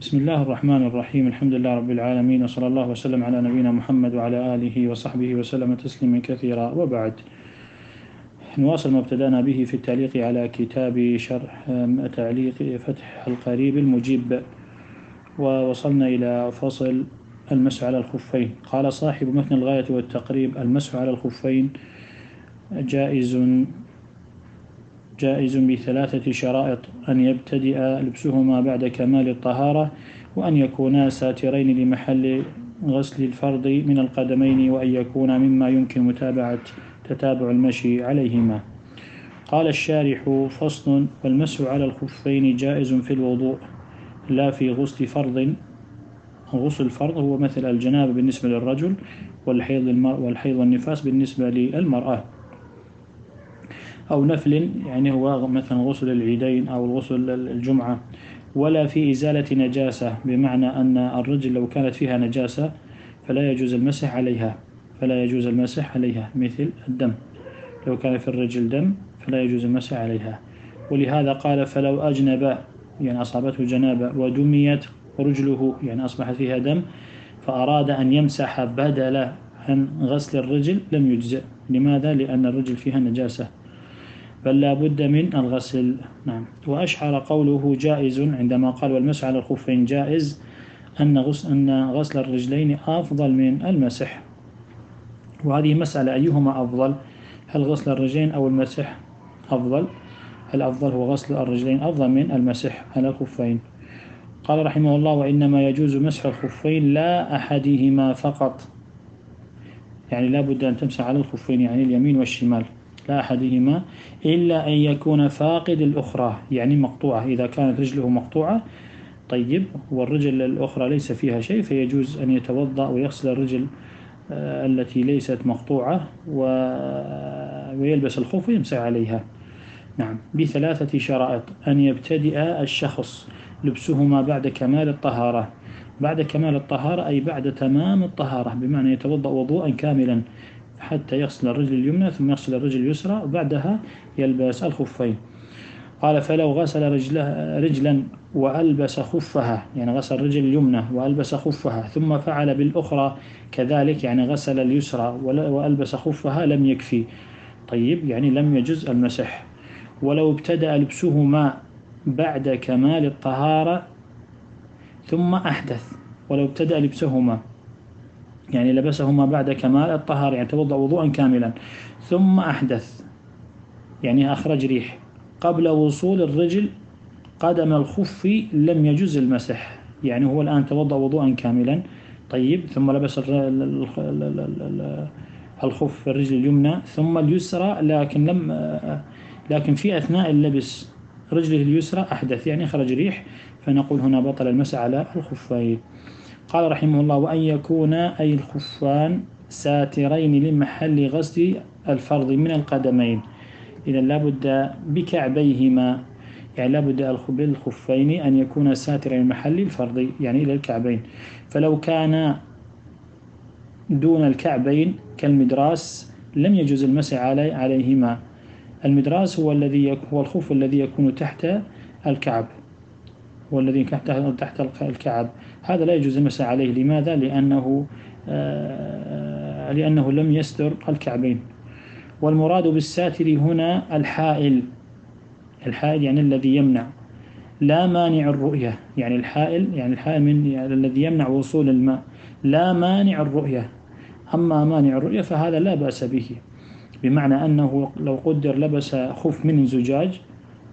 بسم الله الرحمن الرحيم. الحمد لله رب العالمين وصلى الله وسلم على نبينا محمد وعلى آله وصحبه وسلم تسليما كثيرا. وبعد نواصل ما ابتدأنا به في التعليق على كتاب شرح تعليق فتح القريب المجيب. ووصلنا إلى فصل المسح على الخفين. قال صاحب متن الغاية والتقريب المسح على الخفين جائز جائز بثلاثة شرائط أن يبتدئ لبسهما بعد كمال الطهارة وأن يكونا ساترين لمحل غسل الفرض من القدمين وأن يكونا مما يمكن متابعة تتابع المشي عليهما. قال الشارح فصل والمسح على الخفين جائز في الوضوء لا في غسل فرض. غسل الفرض هو مثل الجنابة بالنسبة للرجل والحيض والحيض والنفاس بالنسبة للمرأة. أو نفل يعني هو مثلا غسل العيدين أو الغسل الجمعة ولا في إزالة نجاسة بمعنى أن الرجل لو كانت فيها نجاسة فلا يجوز المسح عليها فلا يجوز المسح عليها مثل الدم. لو كان في الرجل دم فلا يجوز المسح عليها. ولهذا قال فلو أجنب يعني أصابته جنابة ودميت رجله يعني أصبحت فيها دم فأراد أن يمسح بدل عن غسل الرجل لم يجزئ. لماذا؟ لأن الرجل فيها نجاسة. بل لا بد من الغسل. نعم. وأشعر قوله جائز عندما قال والمسح على الخفين جائز أن غسل, أن غسل الرجلين أفضل من المسح. وهذه مسألة أيهما أفضل؟ هل غسل الرجلين أو المسح أفضل؟ الأفضل هو غسل الرجلين أفضل من المسح على الخفين؟ قال رحمه الله وإنما يجوز مسح الخفين لا أحدهما فقط. يعني لا بد أن تمسح على الخفين يعني اليمين والشمال. لا أحدهما إلا أن يكون فاقد الأخرى يعني مقطوعة إذا كانت رجله مقطوعة. طيب والرجل الأخرى ليس فيها شيء فيجوز أن يتوضأ ويغسل الرجل آه، التي ليست مقطوعة ويلبس الخوف ويمسح عليها. نعم. بثلاثة شرائط. أن يبتدئ الشخص لبسهما بعد كمال الطهارة. بعد كمال الطهارة أي بعد تمام الطهارة بمعنى يتوضأ وضوءا كاملا. حتى يغسل الرجل اليمنى ثم يغسل الرجل اليسرى وبعدها يلبس الخفين. قال فلو غسل رجله رجلا وألبس خفها. يعني غسل الرجل اليمنى وألبس خفها ثم فعل بالأخرى كذلك يعني غسل اليسرى وألبس خفها لم يكفي. طيب يعني لم يجز المسح. ولو ابتدأ لبسهما بعد كمال الطهارة ثم أحدث. ولو ابتدأ لبسهما. يعني لبسهما بعد كمال الطهارة يعني توضأ وضوءا كاملا. ثم أحدث يعني أخرج ريح. قبل وصول الرجل قدم الخف لم يجوز المسح. يعني هو الآن توضأ وضوءا كاملا. طيب ثم لبس الخف الرجل اليمنى. ثم اليسرى لكن لم لكن في أثناء اللبس رجله اليسرى أحدث يعني خرج ريح. فنقول هنا بطل المسح على الخفين. قال رحمه الله وأن يكون أي الخفان ساترين لمحل غسل الفرض من القدمين. إذا لابد بكعبيهما يعني لابد بالخفين أن يكون ساترين محل الفرض يعني إلى الكعبين. فلو كان دون الكعبين كالمدراس لم يجوز المسح علي عليهما. المدراس هو الذي هو الخف الذي يكون تحت الكعب هو الذي تحت تحت الكعب. هذا لا يجوز المسح عليه. لماذا؟ لأنه آه، لأنه لم يستر الكعبين. والمراد بالساتر هنا الحائل. الحائل يعني الذي يمنع. لا مانع الرؤية. يعني الحائل يعني الحائل من يعني الذي يمنع وصول الماء. لا مانع الرؤية. أما مانع الرؤية فهذا لا بأس به. بمعنى أنه لو قدر لبس خف من زجاج.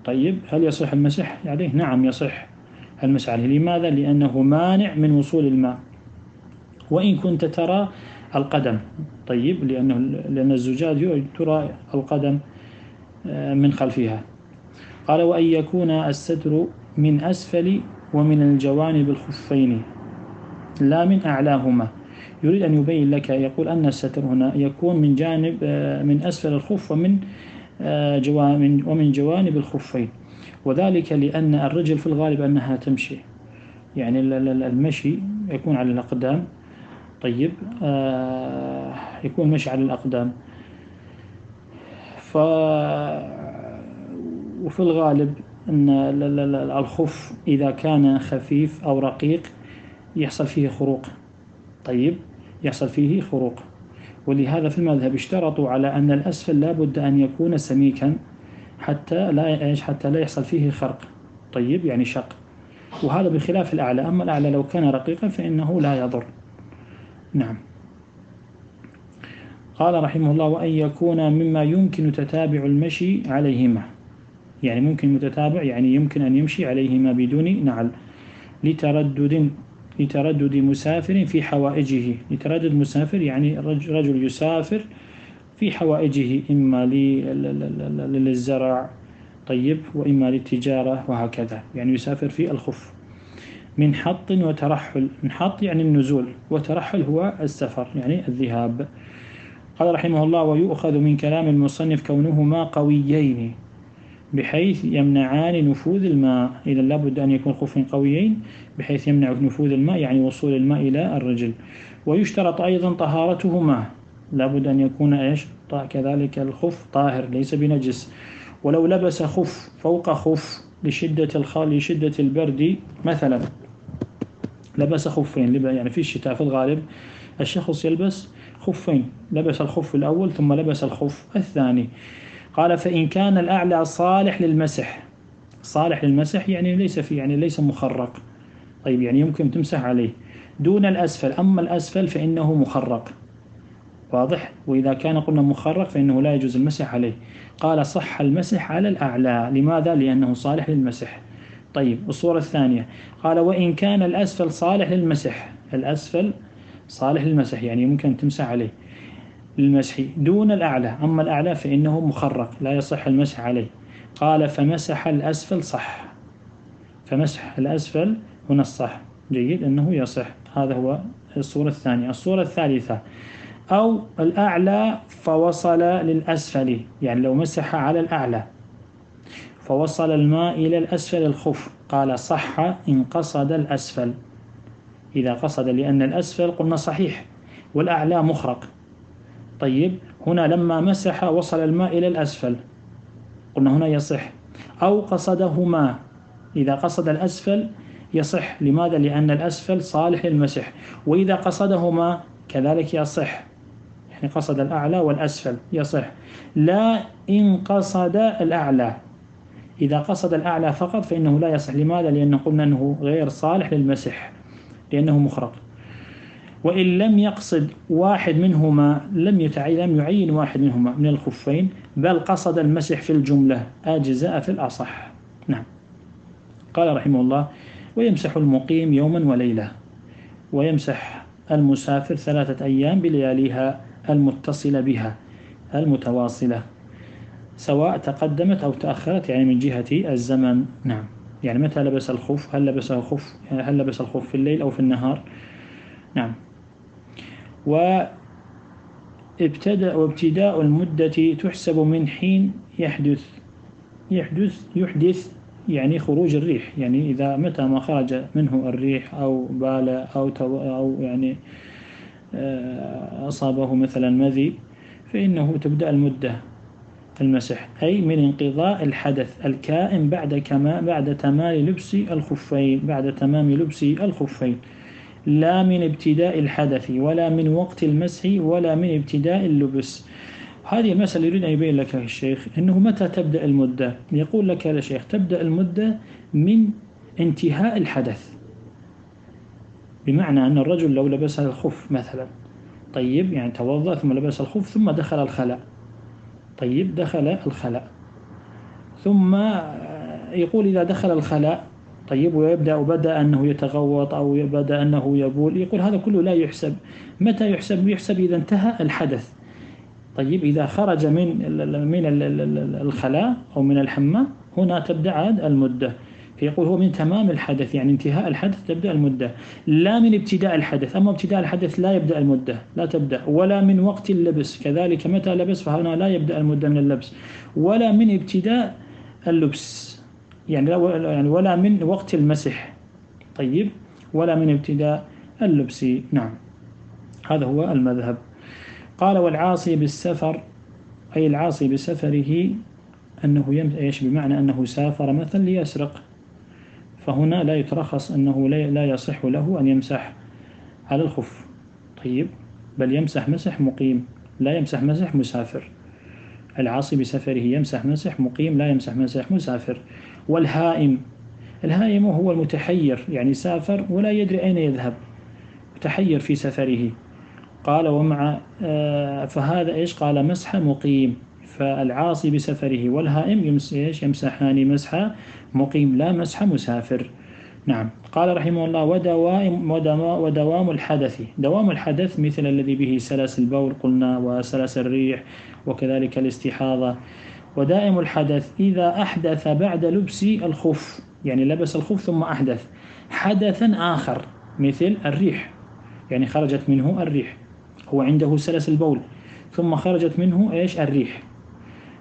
طيب هل يصح المسح عليه؟ نعم يصح. المسح عليه. لماذا؟ لأنه مانع من وصول الماء. وإن كنت ترى القدم. طيب لأنه لأن الزجاج ترى القدم آه، من خلفها. قال وأن يكون الستر من أسفل ومن الجوانب الخفين لا من أعلاهما. يريد أن يبين لك يقول أن الستر هنا يكون من جانب آه، من أسفل الخف ومن آه، جوانب ومن جوانب الخفين. وذلك لأن الرجل في الغالب أنها تمشي. يعني المشي يكون على الأقدام. طيب آه يكون مشي على الأقدام. ف وفي الغالب أن الخف إذا كان خفيف أو رقيق يحصل فيه خروق. طيب يحصل فيه خروق. ولهذا في المذهب اشترطوا على أن الأسفل لا بد أن يكون سميكا. حتى لا حتى لا يحصل فيه خرق. طيب يعني شق. وهذا بخلاف الأعلى. أما الأعلى لو كان رقيقا فإنه لا يضر. نعم. قال رحمه الله وأن يكون مما يمكن تتابع المشي عليهما. يعني ممكن متتابع يعني يمكن أن يمشي عليهما بدون نعل. لتردد لتردد مسافر في حوائجه. لتردد مسافر يعني رجل يسافر في حوائجه إما للزرع طيب وإما للتجارة وهكذا. يعني يسافر في الخف. من حط وترحل. من حط يعني النزول. وترحل هو السفر يعني الذهاب. قال رحمه الله ويؤخذ من كلام المصنف كونهما قويين بحيث يمنعان نفوذ الماء. إذا لابد أن يكون خف قويين بحيث يمنع نفوذ الماء يعني وصول الماء إلى الرجل. ويشترط أيضا طهارتهما. لابد أن يكون إيش؟ كذلك الخف طاهر ليس بنجس. ولو لبس خف فوق خف لشدة الخال لشدة البرد مثلا لبس خفين يعني في الشتاء في الغالب الشخص يلبس خفين. لبس الخف الأول ثم لبس الخف الثاني. قال فإن كان الأعلى صالح للمسح. صالح للمسح يعني ليس في يعني ليس مخرق. طيب يعني يمكن تمسح عليه. دون الأسفل. أما الأسفل فإنه مخرق. واضح؟ وإذا كان قلنا مخرق فإنه لا يجوز المسح عليه. قال صح المسح على الأعلى. لماذا؟ لأنه صالح للمسح. طيب الصورة الثانية. قال وإن كان الأسفل صالح للمسح. الأسفل صالح للمسح يعني يمكن تمسح عليه. للمسح دون الأعلى. أما الأعلى فإنه مخرق لا يصح المسح عليه. قال فمسح الأسفل صح. فمسح الأسفل هنا الصح. جيد أنه يصح. هذا هو الصورة الثانية. الصورة الثالثة. أو الأعلى فوصل للأسفل يعني لو مسح على الأعلى. فوصل الماء إلى الأسفل الخف. قال صح إن قصد الأسفل. إذا قصد لأن الأسفل قلنا صحيح والأعلى مخرق. طيب هنا لما مسح وصل الماء إلى الأسفل. قلنا هنا يصح. أو قصدهما. إذا قصد الأسفل يصح. لماذا؟ لأن الأسفل صالح للمسح. وإذا قصدهما كذلك يصح. يعني قصد الأعلى والأسفل يصح. لا إن قصد الأعلى. إذا قصد الأعلى فقط فإنه لا يصح. لماذا؟ لأنه قلنا أنه غير صالح للمسح لأنه مخرق وإن لم يقصد واحد منهما لم يتعين يعين واحد منهما من الخفين بل قصد المسح في الجملة. أجزاء في الأصح. نعم. قال رحمه الله ويمسح المقيم يوما وليلة ويمسح المسافر ثلاثة أيام بلياليها المتصلة بها المتواصلة سواء تقدمت أو تأخرت يعني من جهة الزمن. نعم. يعني متى لبس الخف هل لبس الخف هل لبس الخف في الليل أو في النهار؟ نعم. وابتدأ وابتداء المدة تحسب من حين يحدث يحدث يحدث يعني خروج الريح. يعني إذا متى ما خرج منه الريح أو بال أو أو يعني أصابه مثلا مذي فإنه تبدأ المدة المسح أي من انقضاء الحدث الكائن بعد كما بعد تمام لبس الخفين بعد تمام لبس الخفين. لا من ابتداء الحدث ولا من وقت المسح ولا من ابتداء اللبس. هذه المسألة يريد أن يبين لك الشيخ أنه متى تبدأ المدة؟ يقول لك يا شيخ تبدأ المدة من انتهاء الحدث. بمعنى أن الرجل لو لبس الخف مثلا طيب يعني توضأ ثم لبس الخف ثم دخل الخلاء. طيب دخل الخلاء. ثم يقول إذا دخل الخلاء طيب ويبدأ وبدأ أنه يتغوط أو بدأ أنه يبول يقول هذا كله لا يحسب. متى يحسب؟ يحسب إذا انتهى الحدث. طيب إذا خرج من من الخلاء أو من الحمام هنا تبدأ عاد المدة. فيقول هو من تمام الحدث يعني انتهاء الحدث تبدأ المدة. لا من ابتداء الحدث أما ابتداء الحدث لا يبدأ المدة لا تبدأ. ولا من وقت اللبس كذلك متى لبس فهنا لا يبدأ المدة من اللبس. ولا من ابتداء اللبس يعني يعني ولا من وقت المسح. طيب ولا من ابتداء اللبس. نعم. هذا هو المذهب. قال والعاصي بالسفر أي العاصي بسفره أنه إيش؟ بمعنى أنه سافر مثلا ليسرق. فهنا لا يترخص أنه لا يصح له أن يمسح على الخف. طيب بل يمسح مسح مقيم لا يمسح مسح مسافر. العاصي بسفره يمسح مسح مقيم لا يمسح مسح مسافر. والهائم الهائم هو المتحير يعني سافر ولا يدري أين يذهب متحير في سفره. قال ومع آه، فهذا إيش؟ قال مسح مقيم. فالعاصي بسفره والهائم يمسحان مسح مقيم لا مسح مسافر. نعم. قال رحمه الله ودوام, ودوام الحدث. دوام الحدث مثل الذي به سلس البول قلنا وسلس الريح وكذلك الاستحاضة. ودائم الحدث إذا أحدث بعد لبس الخف. يعني لبس الخف ثم أحدث. حدثا آخر مثل الريح. يعني خرجت منه الريح. هو عنده سلس البول. ثم خرجت منه إيش؟ الريح.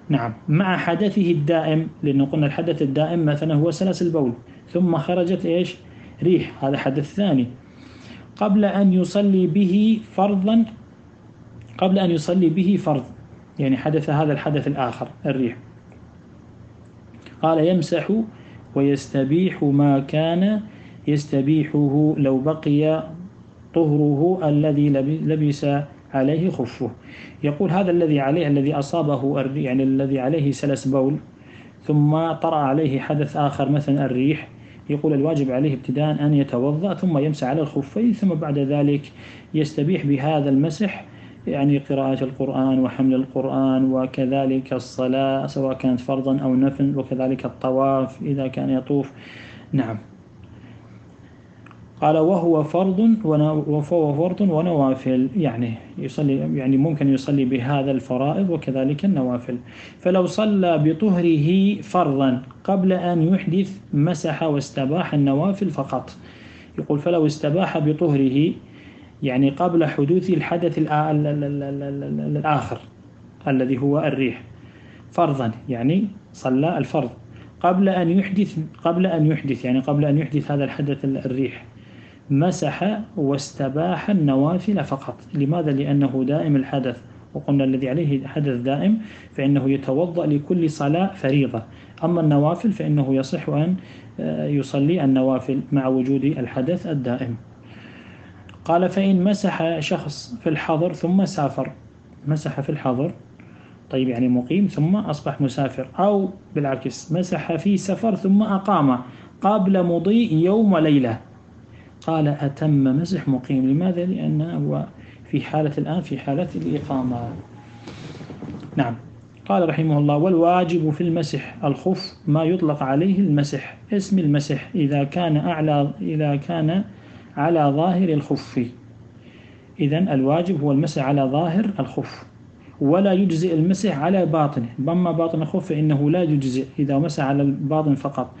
نعم. مع حدثه الدائم لأنه قلنا الحدث الدائم مثلا هو سلس البول. ثم خرجت إيش؟ ريح. هذا حدث ثاني. قبل أن يصلي به فرضا قبل أن يصلي به فرض. يعني حدث هذا الحدث الآخر الريح. قال يمسح ويستبيح ما كان يستبيحه لو بقي طهره الذي لبس عليه خفه. يقول هذا الذي عليه الذي أصابه يعني الذي عليه سلس بول ثم طرأ عليه حدث آخر مثلا الريح يقول الواجب عليه ابتداء أن يتوضأ ثم يمسح على الخفين ثم بعد ذلك يستبيح بهذا المسح يعني قراءة القرآن وحمل القرآن وكذلك الصلاة سواء كانت فرضا أو نفل وكذلك الطواف إذا كان يطوف. نعم. قال وهو فرض وهو فرض ونوافل. يعني يصلي يعني ممكن يصلي بهذا الفرائض وكذلك النوافل. فلو صلى بطهره فرضا قبل أن يحدث مسح واستباح النوافل فقط. يقول فلو استباح بطهره يعني قبل حدوث الحدث الآخر الذي هو الريح. فرضا يعني صلى الفرض. قبل أن يحدث قبل أن يحدث يعني قبل أن يحدث هذا الحدث الريح. مسح واستباح النوافل فقط. لماذا؟ لأنه دائم الحدث. وقلنا الذي عليه حدث دائم فإنه يتوضأ لكل صلاة فريضة. أما النوافل فإنه يصح أن آه، يصلي النوافل مع وجود الحدث الدائم. قال فإن مسح شخص في الحضر ثم سافر. مسح في الحضر طيب يعني مقيم ثم أصبح مسافر. أو بالعكس مسح في سفر ثم أقام قبل مضي يوم وليلة قال أتم مسح مقيم. لماذا؟ لأنه هو في حالة الآن في حالة الإقامة. نعم. قال رحمه الله والواجب في المسح الخف ما يطلق عليه المسح. اسم المسح إذا كان أعلى إذا كان على ظاهر الخف. إذا الواجب هو المسح على ظاهر الخف. ولا يجزئ المسح على باطنه بما باطن الخف فإنه لا يجزئ إذا مسح على الباطن فقط.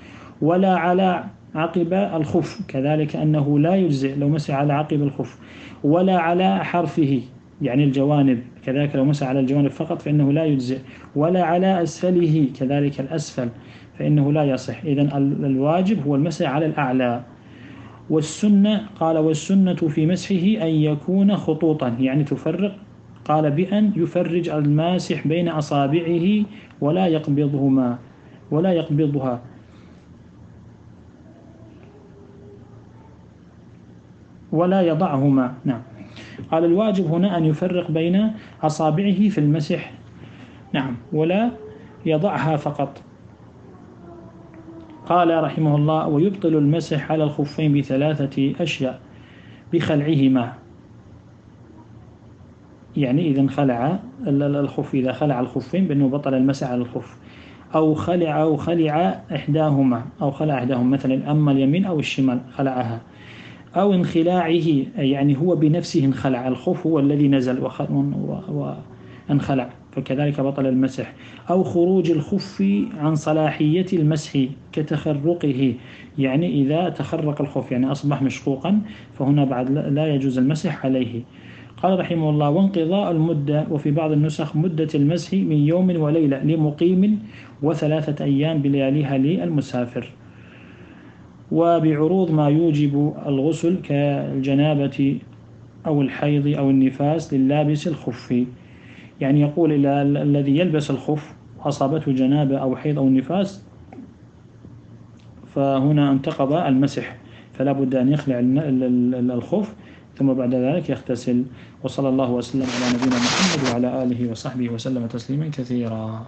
ولا على عقب الخف كذلك أنه لا يجزئ لو مسح على عقب الخف ولا على حرفه يعني الجوانب كذلك لو مسح على الجوانب فقط فإنه لا يجزئ ولا على أسفله كذلك الأسفل فإنه لا يصح. إذا الواجب هو المسح على الأعلى. والسنة قال والسنة في مسحه أن يكون خطوطا يعني تفرق. قال بأن يفرج الماسح بين أصابعه ولا يقبضهما ولا يقبضها. ولا يضعهما. نعم. قال الواجب هنا أن يفرق بين أصابعه في المسح. نعم. ولا يضعها فقط. قال رحمه الله ويبطل المسح على الخفين بثلاثة أشياء بخلعهما. يعني إذا خلع الخف إذا خلع الخفين بأنه بطل المسح على الخف. أو خلع أو خلع إحداهما. أو خلع إحداهما مثلا أما اليمين أو الشمال خلعها. أو انخلاعه يعني هو بنفسه انخلع. الخف هو الذي نزل وانخلع. فكذلك بطل المسح. أو خروج الخف عن صلاحية المسح كتخرقه. يعني إذا تخرق الخف يعني أصبح مشقوقا فهنا بعد لا يجوز المسح عليه. قال رحمه الله وانقضاء المدة وفي بعض النسخ مدة المسح من يوم وليلة لمقيم وثلاثة أيام بلياليها للمسافر. وبعروض ما يوجب الغسل كالجنابة أو الحيض أو النفاس للابس الخف. يعني يقول الذي يلبس الخف أصابته جنابة أو حيض أو نفاس فهنا انتقض المسح فلا بد أن يخلع الخف ثم بعد ذلك يغتسل. وصلى الله وسلم على نبينا محمد وعلى آله وصحبه وسلم تسليما كثيرا.